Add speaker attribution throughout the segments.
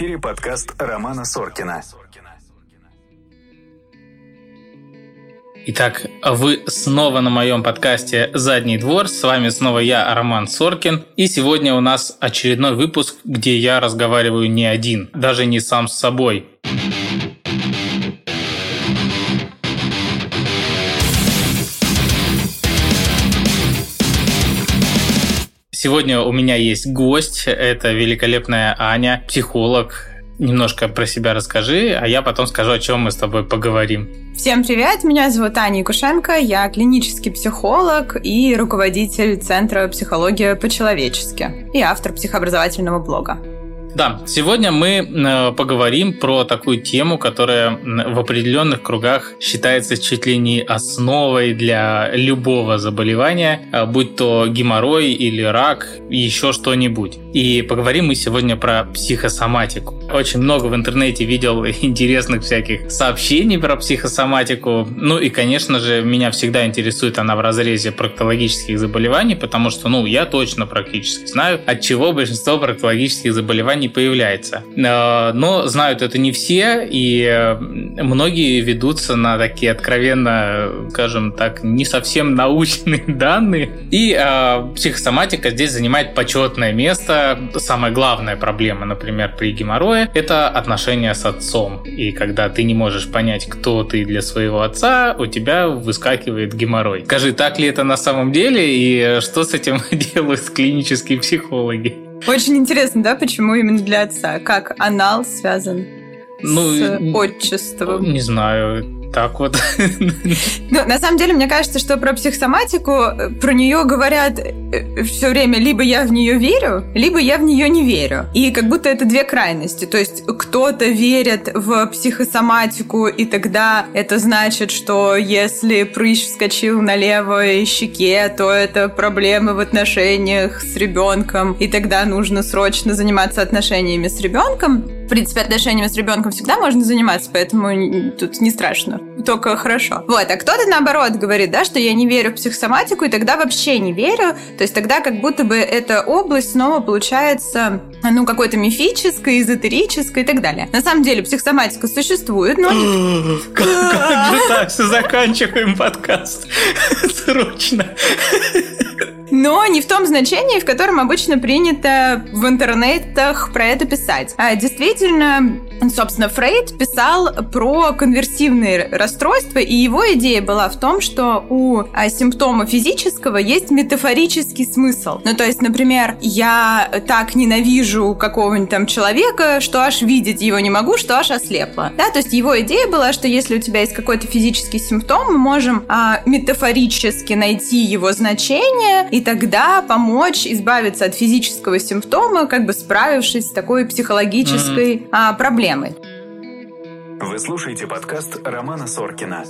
Speaker 1: эфире подкаст Романа Соркина.
Speaker 2: Итак, вы снова на моем подкасте «Задний двор». С вами снова я, Роман Соркин. И сегодня у нас очередной выпуск, где я разговариваю не один, даже не сам с собой. Сегодня у меня есть гость, это великолепная Аня, психолог. Немножко про себя расскажи, а я потом скажу, о чем мы с тобой поговорим.
Speaker 3: Всем привет, меня зовут Аня Якушенко, я клинический психолог и руководитель Центра «Психология по-человечески» и автор психообразовательного блога.
Speaker 2: Да, сегодня мы э, поговорим про такую тему, которая в определенных кругах считается чуть ли не основой для любого заболевания, э, будь то геморрой или рак, еще что-нибудь. И поговорим мы сегодня про психосоматику. Очень много в интернете видел интересных всяких сообщений про психосоматику. Ну и, конечно же, меня всегда интересует она в разрезе проктологических заболеваний, потому что, ну, я точно практически знаю, от чего большинство проктологических заболеваний не появляется. Э, но знают это не все, и э, многие ведутся на такие откровенно, скажем так, не совсем научные данные. И э, психосоматика здесь занимает почетное место. Самая главная проблема, например, при геморрое, это отношения с отцом. И когда ты не можешь понять, кто ты для своего отца, у тебя выскакивает геморрой. Скажи, так ли это на самом деле, и что с этим делают клинические психологи?
Speaker 3: Очень интересно, да, почему именно для отца? Как анал связан ну, с отчеством?
Speaker 2: Не знаю так вот.
Speaker 3: Ну, на самом деле, мне кажется, что про психосоматику, э, про нее говорят э, все время либо я в нее верю, либо я в нее не верю. И как будто это две крайности. То есть кто-то верит в психосоматику, и тогда это значит, что если прыщ вскочил на левой щеке, то это проблемы в отношениях с ребенком, и тогда нужно срочно заниматься отношениями с ребенком. Принципе, отношениями с ребенком всегда можно заниматься, поэтому тут не страшно только хорошо. Вот, а кто-то наоборот говорит, да, что я не верю в психосоматику, и тогда вообще не верю. То есть тогда как будто бы эта область снова получается, ну, какой-то мифической, эзотерической и так далее. На самом деле психосоматика существует, но...
Speaker 2: Как же так? Заканчиваем подкаст. Срочно
Speaker 3: но не в том значении, в котором обычно принято в интернетах про это писать. А действительно, собственно, Фрейд писал про конверсивные расстройства, и его идея была в том, что у а, симптома физического есть метафорический смысл. Ну, то есть, например, я так ненавижу какого-нибудь там человека, что аж видеть его не могу, что аж ослепла. Да, то есть его идея была, что если у тебя есть какой-то физический симптом, мы можем а, метафорически найти его значение и тогда помочь избавиться от физического симптома, как бы справившись с такой психологической mm-hmm. а, проблемой.
Speaker 1: Вы слушаете подкаст Романа Соркина.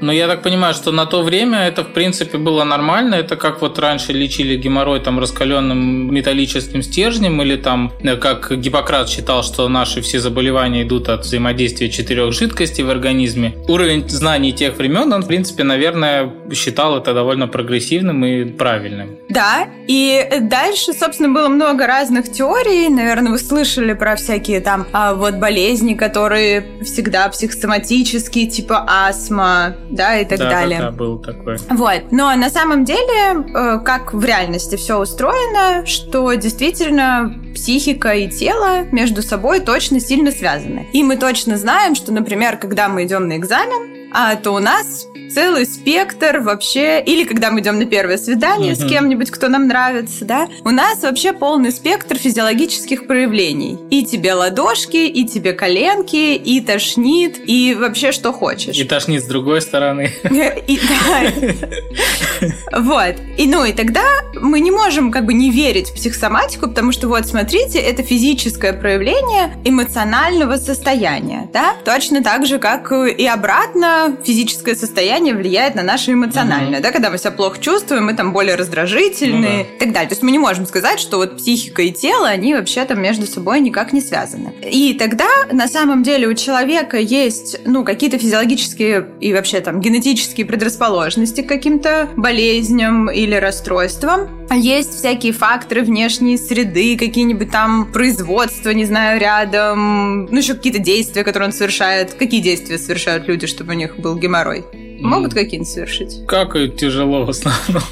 Speaker 2: Но я так понимаю, что на то время это, в принципе, было нормально. Это как вот раньше лечили геморрой там раскаленным металлическим стержнем, или там, э, как Гиппократ считал, что наши все заболевания идут от взаимодействия четырех жидкостей в организме. Уровень знаний тех времен, он, в принципе, наверное, считал это довольно прогрессивным и правильным.
Speaker 3: Да, и дальше, собственно, было много разных теорий. Наверное, вы слышали про всякие там а, вот болезни, которые всегда психосоматические, типа астма, да, и так
Speaker 2: да,
Speaker 3: далее.
Speaker 2: Да, был такой.
Speaker 3: Вот. Но на самом деле, э, как в реальности все устроено, что действительно психика и тело между собой точно сильно связаны. И мы точно знаем, что, например, когда мы идем на экзамен, а, то у нас целый спектр вообще, или когда мы идем на первое свидание mm-hmm. с кем-нибудь, кто нам нравится, да, у нас вообще полный спектр физиологических проявлений. И тебе ладошки, и тебе коленки, и тошнит, и вообще что хочешь.
Speaker 2: И тошнит с другой стороны.
Speaker 3: И, да. Вот. И ну, и тогда мы не можем как бы не верить в психосоматику, потому что вот, смотрите, это физическое проявление эмоционального состояния, да? Точно так же, как и обратно физическое состояние состояние влияет на наше эмоциональное. Mm-hmm. Да, когда мы себя плохо чувствуем, мы там более раздражительные да. и так далее. То есть мы не можем сказать, что вот психика и тело, они вообще там между собой никак не связаны. И тогда на самом деле у человека есть, ну, какие-то физиологические и вообще там генетические предрасположенности к каким-то болезням или расстройствам. Есть всякие факторы внешней среды, какие-нибудь там производства, не знаю, рядом, ну, еще какие-то действия, которые он совершает. Какие действия совершают люди, чтобы у них был геморрой? Могут какие-нибудь совершить?
Speaker 2: Какают тяжело в основном.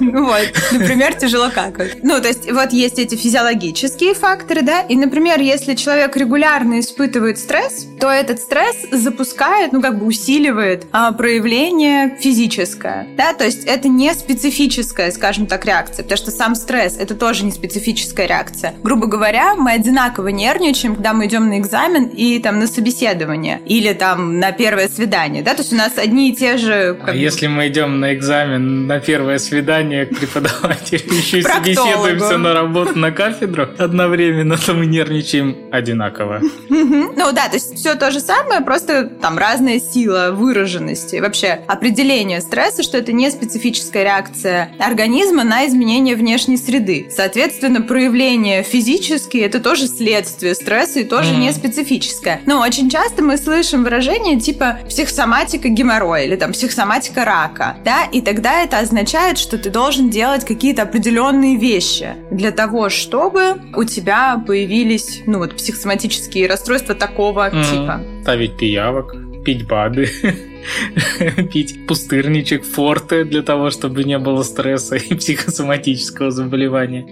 Speaker 3: Ну вот, например, тяжело какают. Ну, то есть вот есть эти физиологические факторы, да, и, например, если человек регулярно испытывает стресс, то этот стресс запускает, ну, как бы усиливает а, проявление физическое, да, то есть это не специфическая, скажем так, реакция, потому что сам стресс — это тоже не специфическая реакция. Грубо говоря, мы одинаково нервничаем, когда мы идем на экзамен и там на собеседование или там на первое свидание, да, то есть у нас нас одни и те же...
Speaker 2: А если мы идем на экзамен, на первое свидание к преподавателю, еще и собеседуемся на работу на кафедру одновременно, то мы нервничаем одинаково.
Speaker 3: Ну да, то есть все то же самое, просто там разная сила выраженности. Вообще определение стресса, что это не специфическая реакция организма на изменение внешней среды. Соответственно, проявление физические это тоже следствие стресса и тоже не специфическое. Но очень часто мы слышим выражение типа психосоматика геморроя или там психосоматика рака, да, и тогда это означает, что ты должен делать какие-то определенные вещи для того, чтобы у тебя появились, ну вот, психосоматические расстройства такого mm-hmm. типа.
Speaker 2: Ставить пиявок, пить БАДы пить пустырничек, форте для того, чтобы не было стресса и психосоматического заболевания.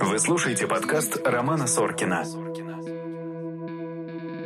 Speaker 1: Вы слушаете подкаст Романа Соркина.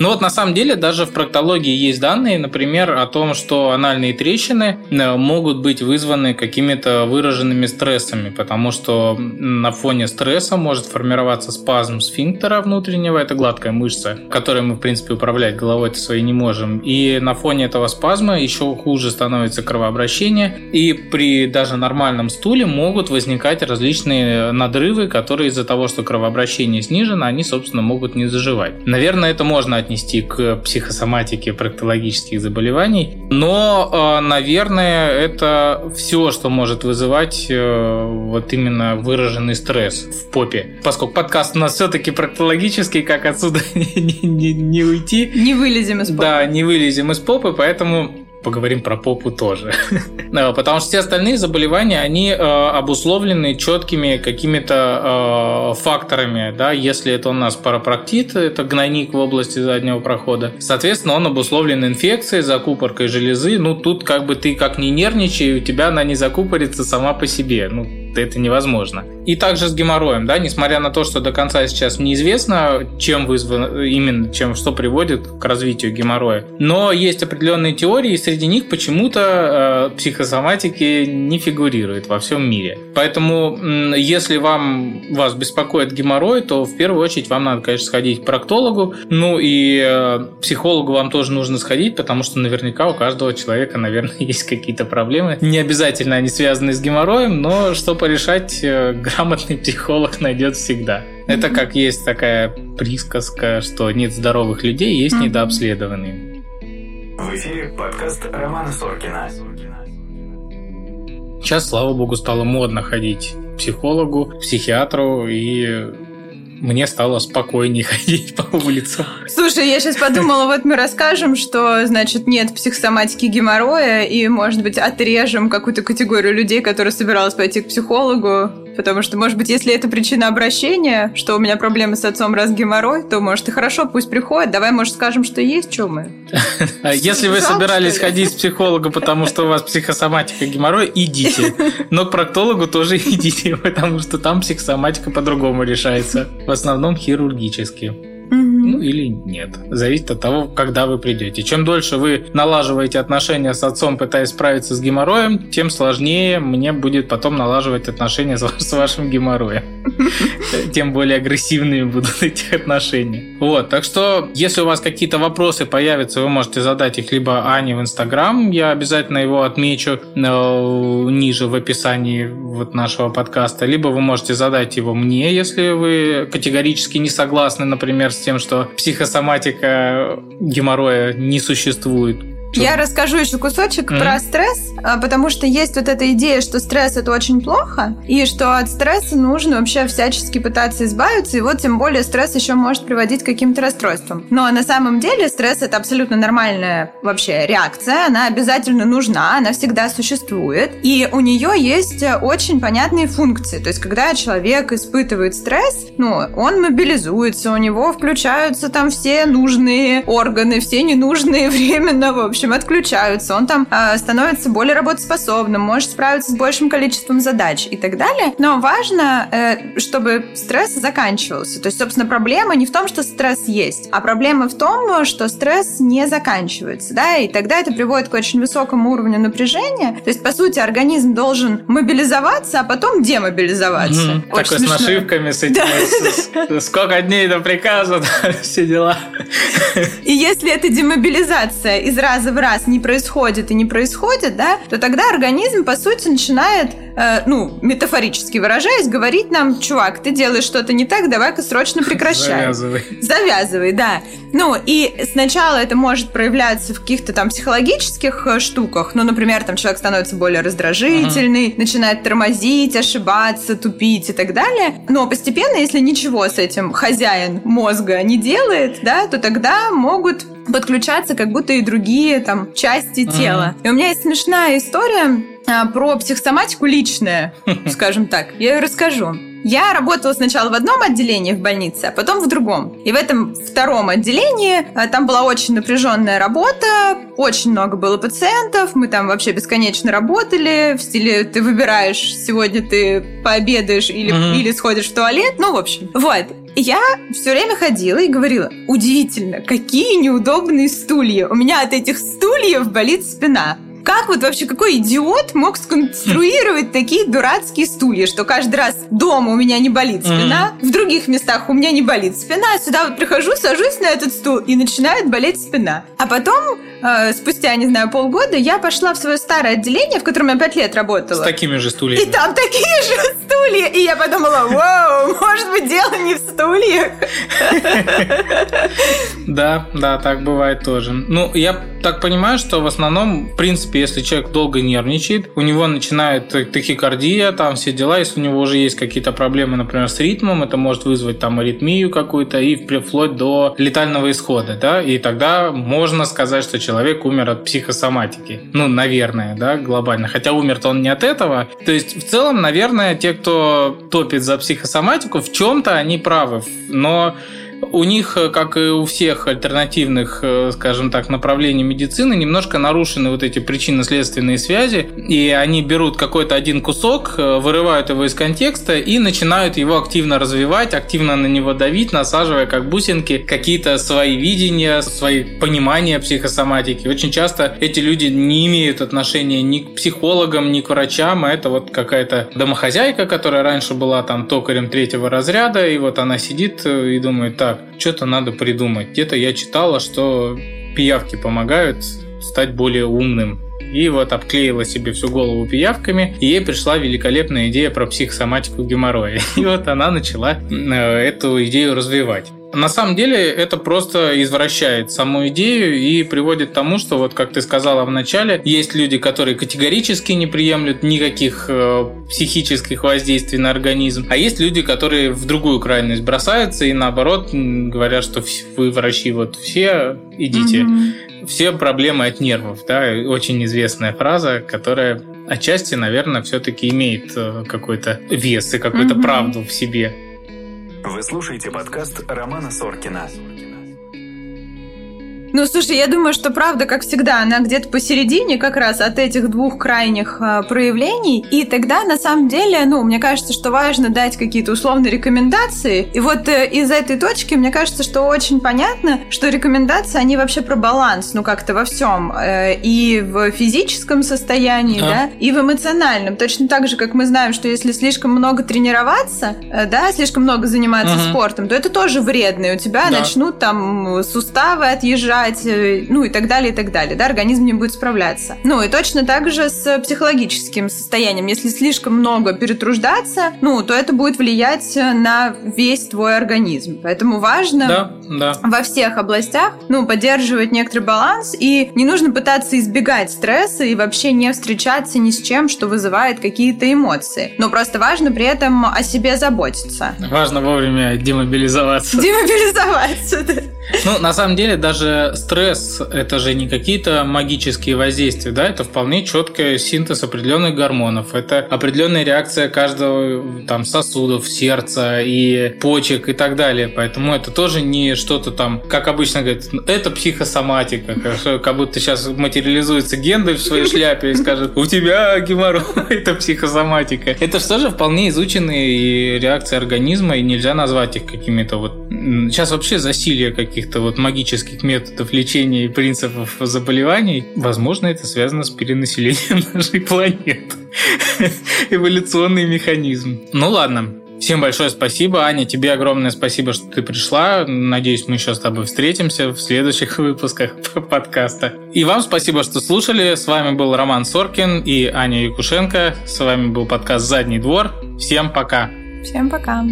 Speaker 2: Ну вот на самом деле даже в проктологии есть данные, например, о том, что анальные трещины э, могут быть вызваны какими-то выраженными стрессами, потому что на фоне стресса может формироваться спазм сфинктера внутреннего, это гладкая мышца, которой мы, в принципе, управлять головой-то своей не можем. И на фоне этого спазма еще хуже становится кровообращение, и при даже нормальном стуле могут возникать различные надрывы, которые из-за того, что кровообращение снижено, они, собственно, могут не заживать. Наверное, это можно отнести к психосоматике проктологических заболеваний. Но, э, наверное, это все, что может вызывать э, вот именно выраженный стресс в попе. Поскольку подкаст у нас все-таки проктологический, как отсюда не, не, не уйти.
Speaker 3: Не вылезем из попы.
Speaker 2: Да, не вылезем из попы, поэтому поговорим про попу тоже. Потому что все остальные заболевания, они э, обусловлены четкими какими-то э, факторами. Да? Если это у нас парапроктит, это гнойник в области заднего прохода, соответственно, он обусловлен инфекцией, закупоркой железы. Ну, тут как бы ты как не нервничай, у тебя она не закупорится сама по себе. Ну, это невозможно. И также с геморроем, да, несмотря на то, что до конца сейчас неизвестно, чем вызвано, именно чем, что приводит к развитию геморроя. Но есть определенные теории, и среди них почему-то э, психосоматики не фигурирует во всем мире. Поэтому, э, если вам вас беспокоит геморрой, то в первую очередь вам надо, конечно, сходить к проктологу. Ну и э, психологу вам тоже нужно сходить, потому что наверняка у каждого человека, наверное, есть какие-то проблемы. Не обязательно они связаны с геморроем, но что порешать э, грамотный психолог найдет всегда. Это как есть такая присказка, что нет здоровых людей, есть недообследованные.
Speaker 1: В эфире подкаст Романа Соркина.
Speaker 2: Сейчас, слава богу, стало модно ходить к психологу, психиатру, и мне стало спокойнее ходить по улицам.
Speaker 3: Слушай, я сейчас подумала, вот мы расскажем, что, значит, нет психосоматики геморроя, и, может быть, отрежем какую-то категорию людей, которые собиралась пойти к психологу, потому что, может быть, если это причина обращения, что у меня проблемы с отцом раз геморрой, то, может, и хорошо, пусть приходит. Давай, может, скажем, что есть, что мы.
Speaker 2: А если вы собирались ходить к психологу, потому что у вас психосоматика геморрой, идите. Но к проктологу тоже идите, потому что там психосоматика по-другому решается. В основном хирургически. Ну или нет. Зависит от того, когда вы придете. Чем дольше вы налаживаете отношения с отцом, пытаясь справиться с геморроем, тем сложнее мне будет потом налаживать отношения с вашим геморроем. Тем более агрессивными будут эти отношения. Вот, так что, если у вас какие-то вопросы появятся, вы можете задать их либо Ане в Инстаграм, я обязательно его отмечу э, ниже в описании вот нашего подкаста, либо вы можете задать его мне, если вы категорически не согласны, например, с тем, что психосоматика геморроя не существует.
Speaker 3: Я расскажу еще кусочек
Speaker 2: Мгм.
Speaker 3: про стресс, а, потому что есть вот эта идея, что стресс это очень плохо, и что от стресса нужно вообще всячески пытаться избавиться, и вот тем более стресс еще может приводить к каким-то расстройствам. Но на самом деле стресс это абсолютно нормальная вообще реакция, она обязательно нужна, она всегда существует, и у нее есть э, очень понятные функции. То есть, когда человек испытывает стресс, ну, он мобилизуется, у него включаются там все нужные органы, все ненужные временно, в общем, отключаются. Он там э, становится более работоспособным, может справиться с большим количеством задач и так далее. Но важно, э, чтобы стресс заканчивался. То есть, собственно, проблема не в том, что стресс есть, а проблема в том, что стресс не заканчивается, да, и тогда это приводит к очень высокому уровню напряжения. То есть, по сути, организм должен мобилизоваться, а потом демобилизоваться. Очень
Speaker 2: Такой с
Speaker 3: смешно.
Speaker 2: нашивками, с этими, с- с- сколько дней до приказа, все дела.
Speaker 3: И если эта демобилизация из раза в раз не происходит и не происходит, да, то тогда организм, по сути, начинает, э, ну, метафорически выражаясь, говорить нам, чувак, ты делаешь что-то не так, давай-ка срочно прекращай.
Speaker 2: Завязывай.
Speaker 3: Завязывай, да. Ну, и сначала это может проявляться в каких-то там психологических э, штуках. Ну, например, там человек становится более раздражительный, начинает тормозить, ошибаться, тупить и так далее. Но постепенно, если ничего с этим хозяин мозга не делает, да, то тогда могут подключаться как будто и другие там части
Speaker 2: Мгм.
Speaker 3: тела. И у меня есть смешная история а, про психосоматику личная, скажем так. Я ее расскажу. Я работала сначала в одном отделении в больнице, а потом в другом. И в этом втором отделении а, там была очень напряженная работа, очень много было пациентов, мы там вообще бесконечно работали, в стиле ты выбираешь, сегодня ты пообедаешь или,
Speaker 2: Мгм.
Speaker 3: или сходишь в туалет, ну, в общем. Вот. И Я все время ходила и говорила, удивительно, какие неудобные стулья. У меня от этих стульев болит спина. Как вот вообще какой идиот мог сконструировать такие дурацкие стулья, что каждый раз дома у меня не болит спина, в других местах у меня не болит спина, сюда вот прихожу, сажусь на этот стул и начинает болеть спина. А потом, э, спустя, не знаю, полгода, я пошла в свое старое отделение, в котором я пять лет
Speaker 2: С
Speaker 3: работала.
Speaker 2: такими же
Speaker 3: И
Speaker 2: стульями.
Speaker 3: там такие же стулья. И я подумала, вау, может быть, дело не в стульях.
Speaker 2: Да, да, так бывает тоже. Ну, я так понимаю, что в основном, в принципе, если человек долго нервничает, у него начинает тахикардия, там все дела, если у него уже есть какие-то проблемы, например, с ритмом, это может вызвать там аритмию какую-то и вплоть до летального исхода, да, и тогда можно сказать, что человек умер от психосоматики. Ну, наверное, да, глобально. Хотя умер-то он не от этого. То есть, в целом, наверное, те, кто топит за психосоматику, в чем-то они правы. Но у них, э, как и у всех альтернативных, э, скажем так, направлений медицины, немножко нарушены вот эти причинно-следственные связи, и они берут какой-то один кусок, э, вырывают его из контекста и начинают его активно развивать, активно на него давить, насаживая как бусинки какие-то свои видения, свои понимания психосоматики. Очень часто эти люди не имеют отношения ни к психологам, ни к врачам, а это вот какая-то домохозяйка, которая раньше была там токарем третьего разряда, и вот она сидит и думает, так, что-то надо придумать. Где-то я читала, что пиявки помогают стать более умным. И вот обклеила себе всю голову пиявками, и ей пришла великолепная идея про психосоматику геморроя. И вот она начала э, эту идею развивать. На самом деле это просто извращает саму идею и приводит к тому, что вот как ты сказала в начале, есть люди, которые категорически не приемлют никаких э, психических воздействий на организм, а есть люди, которые в другую крайность бросаются и наоборот говорят, что вы врачи вот все идите,
Speaker 3: Мгм.
Speaker 2: все проблемы от нервов, да, очень известная фраза, которая отчасти, наверное, все-таки имеет э, какой-то вес и какую-то
Speaker 3: Мгм.
Speaker 2: правду в себе.
Speaker 1: Вы слушаете подкаст Романа Соркина.
Speaker 3: Ну, слушай, я думаю, что правда, как всегда, она где-то посередине как раз от этих двух крайних э, проявлений. И тогда, на самом деле, ну, мне кажется, что важно дать какие-то условные рекомендации. И вот э, из этой точки, мне кажется, что очень понятно, что рекомендации, они вообще про баланс, ну, как-то во всем. Э, и в физическом состоянии,
Speaker 2: Да.
Speaker 3: да, и в эмоциональном. Точно так же, как мы знаем, что если слишком много тренироваться, э, да, слишком много заниматься
Speaker 2: Мгм.
Speaker 3: спортом, то это тоже вредно. И у тебя
Speaker 2: Да.
Speaker 3: начнут там суставы отъезжать, дышать, э, ну и так далее, и так далее. Да, организм не будет справляться. Ну и точно так же с психологическим состоянием. Если слишком много перетруждаться, ну, то это будет влиять на весь твой организм. Поэтому важно
Speaker 2: да, да.
Speaker 3: во всех областях, ну, поддерживать некоторый баланс, и не нужно пытаться избегать стресса и вообще не встречаться ни с чем, что вызывает какие-то эмоции. Но просто важно при этом о себе заботиться.
Speaker 2: Важно вовремя демобилизоваться.
Speaker 3: Демобилизоваться, да.
Speaker 2: Ну, на самом деле, даже стресс – это же не какие-то магические воздействия, да, это вполне четкий синтез определенных гормонов. Это определенная реакция каждого там сосудов, сердца и почек и так далее. Поэтому это тоже не что-то там, как обычно говорят, это психосоматика, как будто сейчас материализуется Гендель в своей шляпе и скажет, у тебя геморрой, это психосоматика. Это же вполне изученные реакции организма, и нельзя назвать их какими-то вот... Сейчас вообще засилие каких каких-то вот магических методов лечения и принципов заболеваний, возможно, это связано с перенаселением нашей планеты. Эволюционный механизм. Ну ладно, Всем большое спасибо. Аня, тебе огромное спасибо, что ты пришла. Надеюсь, мы еще с тобой встретимся в следующих выпусках подкаста. И вам спасибо, что слушали. С вами был Роман Соркин и Аня Якушенко. С вами был подкаст «Задний двор». Всем пока.
Speaker 3: Всем пока.